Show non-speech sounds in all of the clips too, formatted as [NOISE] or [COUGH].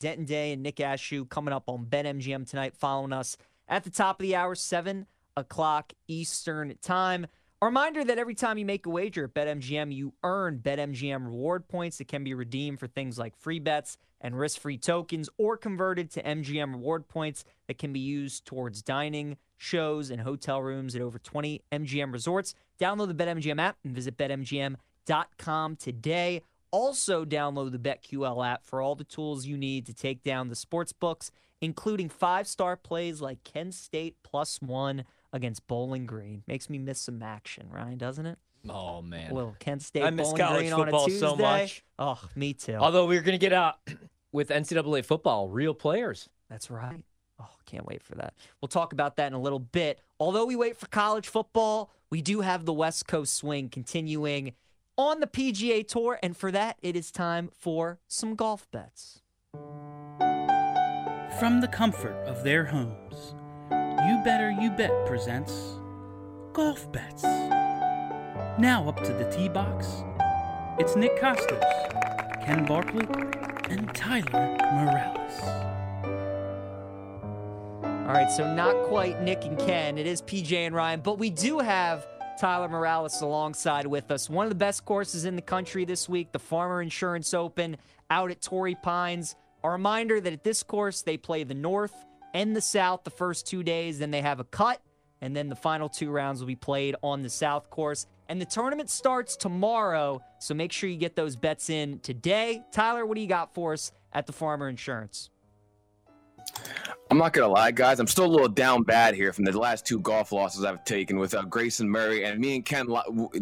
Denton Day and Nick Ashooh coming up on BetMGM tonight, following us at the top of the hour, 7 o'clock Eastern Time. A reminder that every time you make a wager at BetMGM, you earn BetMGM reward points that can be redeemed for things like free bets and risk free tokens or converted to MGM reward points that can be used towards dining, shows, and hotel rooms at over 20 MGM resorts. Download the BetMGM app and visit BetMGM.com today. Also, download the BetQL app for all the tools you need to take down the sports books, including five star plays like Kent State plus one against Bowling Green. Makes me miss some action, Ryan, doesn't it? Oh man, Well, Kent State I miss Bowling college Green on a football Tuesday. so much. Oh, me too. Although we're gonna get out [CLEARS THROAT] with NCAA football, real players. That's right. Oh, can't wait for that. We'll talk about that in a little bit. Although we wait for college football, we do have the West Coast swing continuing on the PGA Tour, and for that, it is time for some golf bets. From the comfort of their homes, You Better You Bet presents Golf Bets. Now up to the tee box, it's Nick Kostos, Ken Barkley, and Tyler Morales. All right, so not quite Nick and Ken. It is PJ and Ryan, but we do have Tyler Morales alongside with us. One of the best courses in the country this week, the Farmer Insurance Open out at Torrey Pines. A reminder that at this course, they play the North and the South the first two days, then they have a cut, and then the final two rounds will be played on the South course. And the tournament starts tomorrow, so make sure you get those bets in today. Tyler, what do you got for us at the Farmer Insurance? I'm not gonna lie, guys. I'm still a little down bad here from the last two golf losses I've taken with uh, Grayson Murray and me and Ken.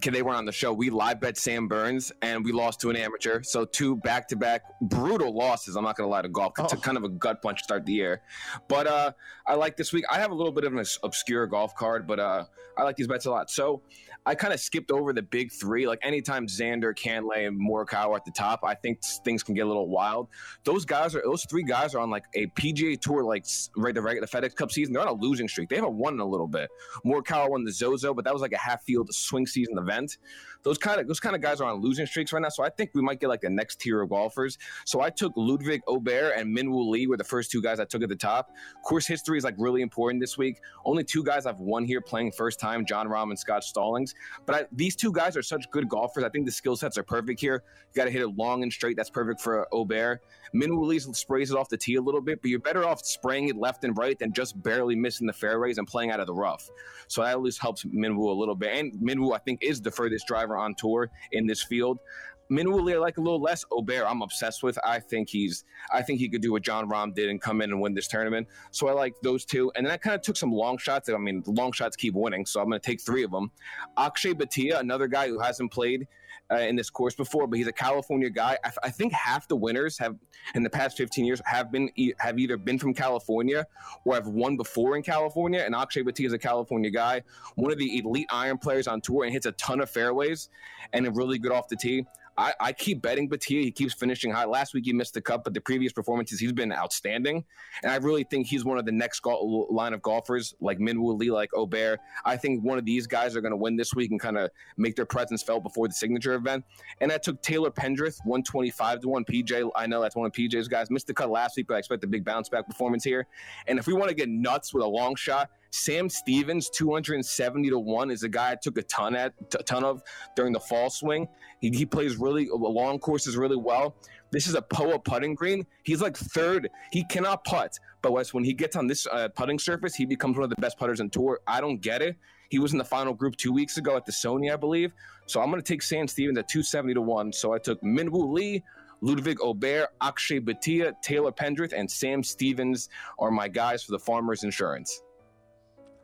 Ken, they were on the show. We live bet Sam Burns and we lost to an amateur. So two back-to-back brutal losses. I'm not gonna lie to golf. It's Oh. kind of a gut punch to start the year. But uh, I like this week. I have a little bit of an obscure golf card, but uh, I like these bets a lot. So I kind of skipped over the big three. Like anytime Xander, Cantlay, and Morikawa are at the top, I think things can get a little wild. Those guys are those three guys are on like a PGA Tour, like right the regular FedEx Cup season. They're on a losing streak. They haven't won in a little bit. Morikawa won the Zozo, but that was like a half field swing season event. Those kind of those kind of guys are on losing streaks right now. So I think we might get like the next tier of golfers. So I took Ludvig Åberg and Minwoo Lee were the first two guys I took at the top. Course history is like really important this week. Only two guys I've won here playing first time, Jon Rahm and Scott Stallings. But I, these two guys are such good golfers. I think the skill sets are perfect here. You got to hit it long and straight. That's perfect for Åberg. Minwoo Lee sprays it off the tee a little bit, but you're better off spraying it left and right than just barely missing the fairways and playing out of the rough. So that at least helps Minwoo a little bit. And Minwoo, I think, is the furthest driver on tour in this field. I like a little less. Åberg, I'm obsessed with. I think he's, I think he could do what Jon Rahm did and come in and win this tournament. So I like those two. And then I kind of took some long shots. I mean, long shots keep winning, so I'm going to take three of them. Akshay Bhatia, another guy who hasn't played uh, in this course before, but he's a California guy. I, I think half the winners have in the past 15 years have been e- have either been from California or have won before in California. And Akshay Bhatia is a California guy, one of the elite iron players on tour, and hits a ton of fairways and a really good off the tee. I, I keep betting Bhatia. He keeps finishing high. Last week he missed the cut, but the previous performances he's been outstanding. And I really think he's one of the next gol- line of golfers, like Minwoo Lee, like Åberg. I think one of these guys are going to win this week and kind of make their presence felt before the signature event. And I took Taylor Pendrith, 125 to 1. PJ, I know that's one of PJ's guys. Missed the cut last week, but I expect a big bounce back performance here. And if we want to get nuts with a long shot, Sam Stevens, 270 to 1, is a guy I took a ton at a ton of during the fall swing. He, he plays really long courses really well. This is a POA putting green. He's like third. He cannot putt, but Wes, when he gets on this uh, putting surface, he becomes one of the best putters in tour. I don't get it. He was in the final group two weeks ago at the Sony, I believe. So I'm going to take Sam Stevens at 270 to 1. So I took Minwoo Lee, Ludvig Åberg, Akshay Bhatia, Taylor Pendrith, and Sam Stevens are my guys for the Farmers Insurance.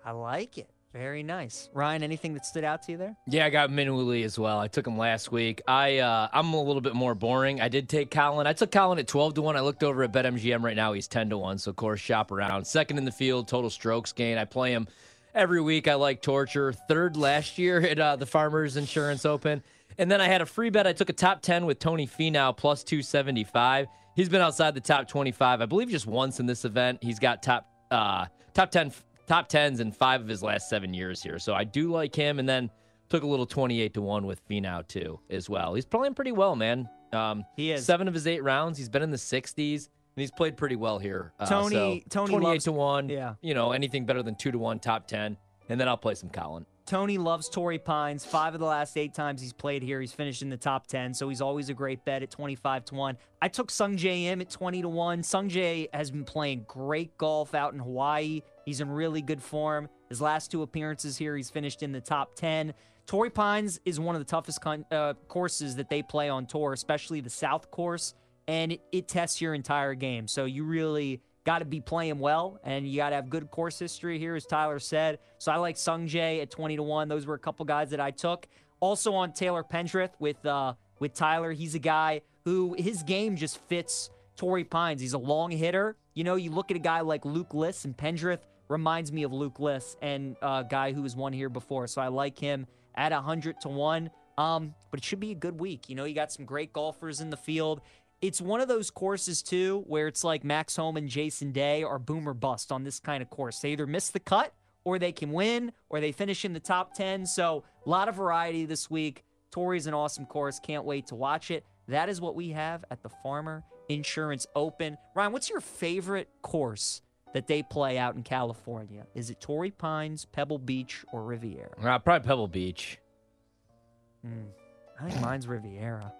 I like it. Very nice. Ryan, anything that stood out to you there? Yeah, I got Minwoo as well. I took him last week. I uh, I'm a little bit more boring. I did take Collin. I took Collin at 12 to one. I looked over at BetMGM right now. He's 10 to one. So of course, shop around. Second in the field, total strokes gain. I play him every week. I like torture. Third last year [LAUGHS] at uh, the Farmers Insurance Open. And then I had a free bet. I took a top 10 with Tony Finau plus 275. He's been outside the top 25, I believe, just once in this event. He's got top uh, top 10 top tens in five of his last seven years here. So I do like him. And then took a little 28 to 1 with Finau too as well. He's playing pretty well, man. Um, He is. Seven of his eight rounds, he's been in the 60s. and he's played pretty well here. Uh, Tony- so Tony 28 loves- to one. yeah. you know anything better than two to one, top ten, and then I'll play some Collin. Tony loves Torrey Pines. Five of the last eight times he's played here, he's finished in the top 10, so he's always a great bet at 25 to 1. I took Sungjae Im at 20 to 1. Sung J has been playing great golf out in Hawaii. He's in really good form. His last two appearances here, he's finished in the top 10. Torrey Pines is one of the toughest con- uh, courses that they play on tour, especially the South course, and it, it tests your entire game. So you really got to be playing well, and you got to have good course history here, as Tyler said. So I like Sungjae at twenty to one. Those were a couple guys that I took. Also on Taylor Pendrith with uh, with Tyler, he's a guy who his game just fits Torrey Pines. He's a long hitter. You know, you look at a guy like Luke List, and Pendrith reminds me of Luke List and a guy who has won here before. So I like him at hundred to one. Um, but it should be a good week. You know, you got some great golfers in the field. It's one of those courses too where it's like Max Homa and Jason Day are boom or bust on this kind of course. They either miss the cut or they can win or they finish in the top 10. So, a lot of variety this week. Torrey's an awesome course. Can't wait to watch it. That is what we have at the Farmer Insurance Open. Ryan, what's your favorite course that they play out in California? Is it Torrey Pines, Pebble Beach, or Riviera? Uh, probably Pebble Beach. I think mine's Riviera.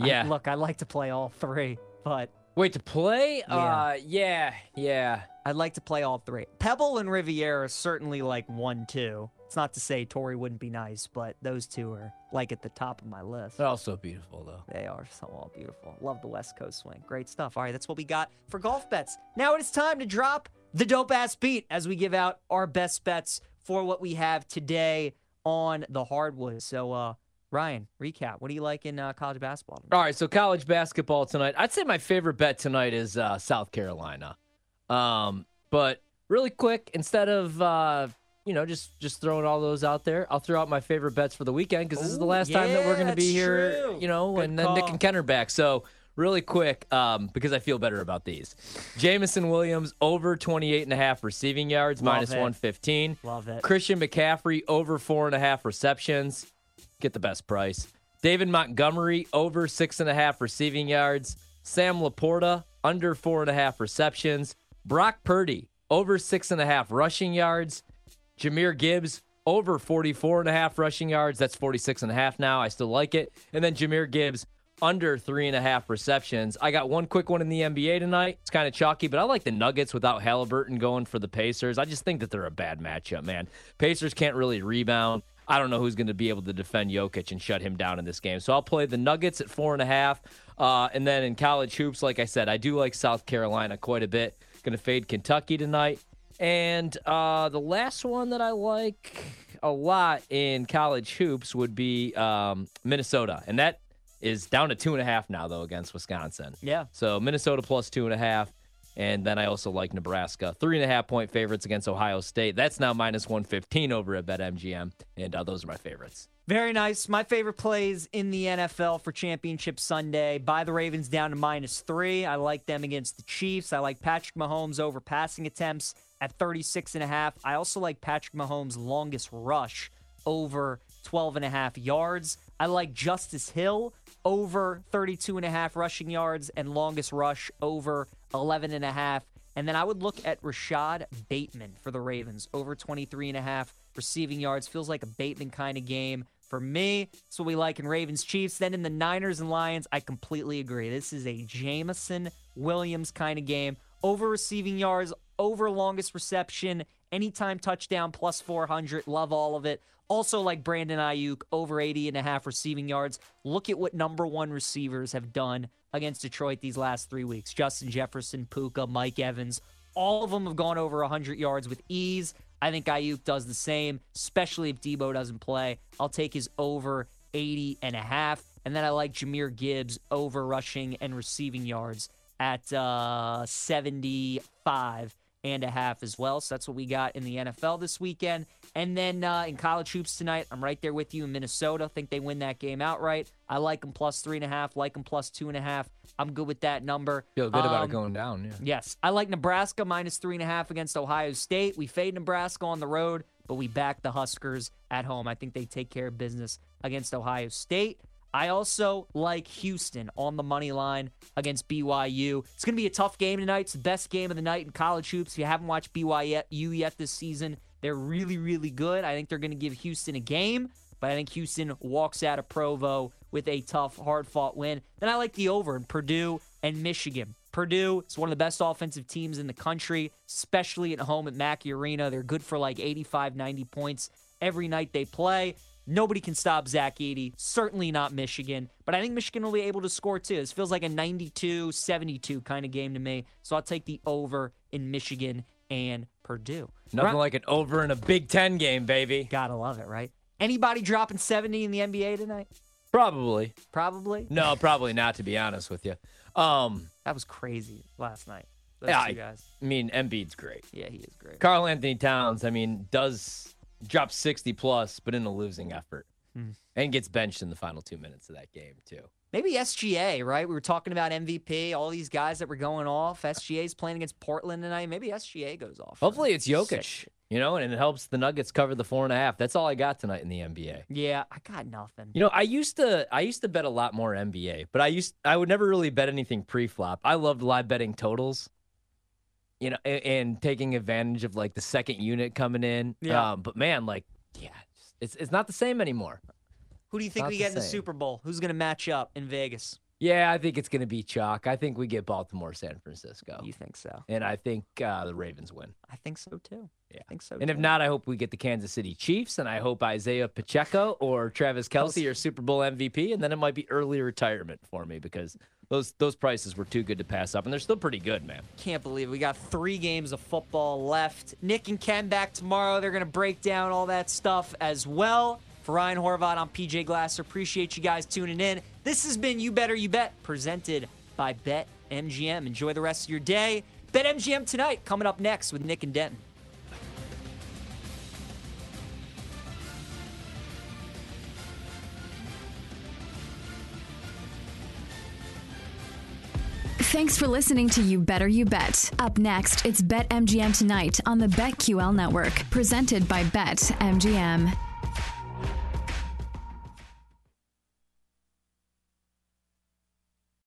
I- Yeah. look, I like to play all three, but Wait to play? Yeah. Uh, yeah, yeah. I'd like to play all three. Pebble and Riviera are certainly like one, two. It's not to say Torrey wouldn't be nice, but those two are like at the top of my list. They're all so beautiful though. They are so all beautiful. Love the West Coast swing. Great stuff. All right, that's what we got for golf bets. Now it is time to drop the dope ass beat as we give out our best bets for what we have today on the hardwood. So, uh, Ryan, recap. What do you like in uh, college basketball? tonight? All right, so college basketball tonight. I'd say my favorite bet tonight is uh, South Carolina. Um, but really quick, instead of uh, you know just just throwing all those out there, I'll throw out my favorite bets for the weekend because this is the last time that we're going to be here. true. You know, Good and then Nick and Ken are back. So really quick, um, because I feel better about these. Jameson Williams over 28 and a half receiving yards, Love minus it. 115. Love it. Christian McCaffrey over four and a half receptions. Get the best price. David Montgomery over six and a half receiving yards. Sam LaPorta under four and a half receptions. Brock Purdy over six and a half rushing yards. Jahmyr Gibbs over 44 and a half rushing yards. That's 46 and a half now. I still like it. And then Jahmyr Gibbs under three and a half receptions. I got one quick one in the NBA tonight. It's kind of chalky, but I like the Nuggets without Halliburton going for the Pacers. I just think that they're a bad matchup, man. Pacers can't really rebound. I don't know who's going to be able to defend Jokic and shut him down in this game. So I'll play the Nuggets at four and a half. Uh, and then in college hoops, like I said, I do like South Carolina quite a bit. Going to fade Kentucky tonight. And uh, the last one that I like a lot in college hoops would be um, Minnesota. And that is down to two and a half now, though, against Wisconsin. Yeah. So Minnesota plus two and a half. And then I also like Nebraska. Three and a half point favorites against Ohio State. That's now minus 115 over at BetMGM. And uh, those are my favorites. Very nice. My favorite plays in the NFL for Championship Sunday. Buy the Ravens down to minus three. I like them against the Chiefs. I like Patrick Mahomes over passing attempts at 36 and a half. I also like Patrick Mahomes' longest rush over 12 and a half yards. I like Justice Hill over 32 and a half rushing yards and longest rush over 11 and a half. And then I would look at Rashod Bateman for the Ravens over 23 and a half receiving yards. Feels like a Bateman kind of game. For me, that's what we like in Ravens Chiefs. Then in the Niners and Lions, I completely agree. This is a Jameson Williams kind of game. Over receiving yards, over longest reception, anytime touchdown plus 400. Love all of it. Also like Brandon Aiyuk, over 80 and a half receiving yards. Look at what number one receivers have done against Detroit these last three weeks. Justin Jefferson, Puka, Mike Evans. All of them have gone over 100 yards with ease. I think Aiyuk does the same, especially if Debo doesn't play. I'll take his over 80 and a half. And then I like Jahmyr Gibbs over rushing and receiving yards at uh, 75 and a half as well. So that's what we got in the NFL this weekend. And then uh, in college hoops tonight, I'm right there with you in Minnesota. think they win that game outright. I like them plus three and a half, like them plus two and a half. I'm good with that number. Feel good about Um, it going down. Yeah. Yes, I like Nebraska minus three and a half against Ohio State. We fade Nebraska on the road, but we back the Huskers at home. I think they take care of business against Ohio State. I also like Houston on the money line against BYU. It's going to be a tough game tonight. It's the best game of the night in college hoops. If you haven't watched BYU yet this season, they're really, really good. I think they're going to give Houston a game, but I think Houston walks out of Provo with a tough, hard fought win. Then I like the over in Purdue and Michigan. Purdue is one of the best offensive teams in the country, especially at home at Mackey Arena. They're good for like 85, 90 points every night they play. Nobody can stop Zach Edey. Certainly not Michigan. But I think Michigan will be able to score too. This feels like a 92 72 kind of game to me. So I'll take the over in Michigan and Purdue. Nothing like an over in a Big Ten game, baby. Gotta love it, right? Anybody dropping 70 in the NBA tonight? Probably. Probably. No, probably not, to be honest with you. Um, that was crazy last night. Those yeah, two guys. I mean, Embiid's great. Yeah, he is great. Karl Anthony Towns, I mean, does drop 60 plus, but in a losing effort. Hmm. And gets benched in the final two minutes of that game, too. Maybe SGA, right? We were talking about MVP, all these guys that were going off. SGA's playing against Portland tonight. Maybe SGA goes off. Hopefully it's Jokic, you know, and it helps the Nuggets cover the four and a half. That's all I got tonight in the NBA. Yeah, I got nothing. You know, I used to I used to bet a lot more NBA, but I used I would never really bet anything pre-flop. I loved live betting totals. You know, and, and taking advantage of like the second unit coming in. Yeah. Um, but man, like, yeah, it's it's not the same anymore. Who do you think Not we get in the same. Super Bowl? Who's going to match up in Vegas? Yeah, I think it's going to be chalk. I think we get Baltimore, San Francisco, You think so? and I think uh, the Ravens win. I think so too. Yeah. I think so. And if not, I hope we get the Kansas City Chiefs, and I hope Isaiah Pacheco or Travis Kelce are Super Bowl MVP, and then it might be early retirement for me because those those prices were too good to pass up, and they're still pretty good, man. Can't believe it. we got three games of football left. Nick and Ken back tomorrow. They're going to break down all that stuff as well. For Ryan Horvat, I'm PJ Glasser. Appreciate you guys tuning in. This has been You Better You Bet, presented by Bet MGM. Enjoy the rest of your day. Bet MGM tonight, coming up next with Nick and Denton. Thanks for listening to You Better You Bet. Up next, it's Bet MGM tonight on the BetQL network, presented by Bet MGM.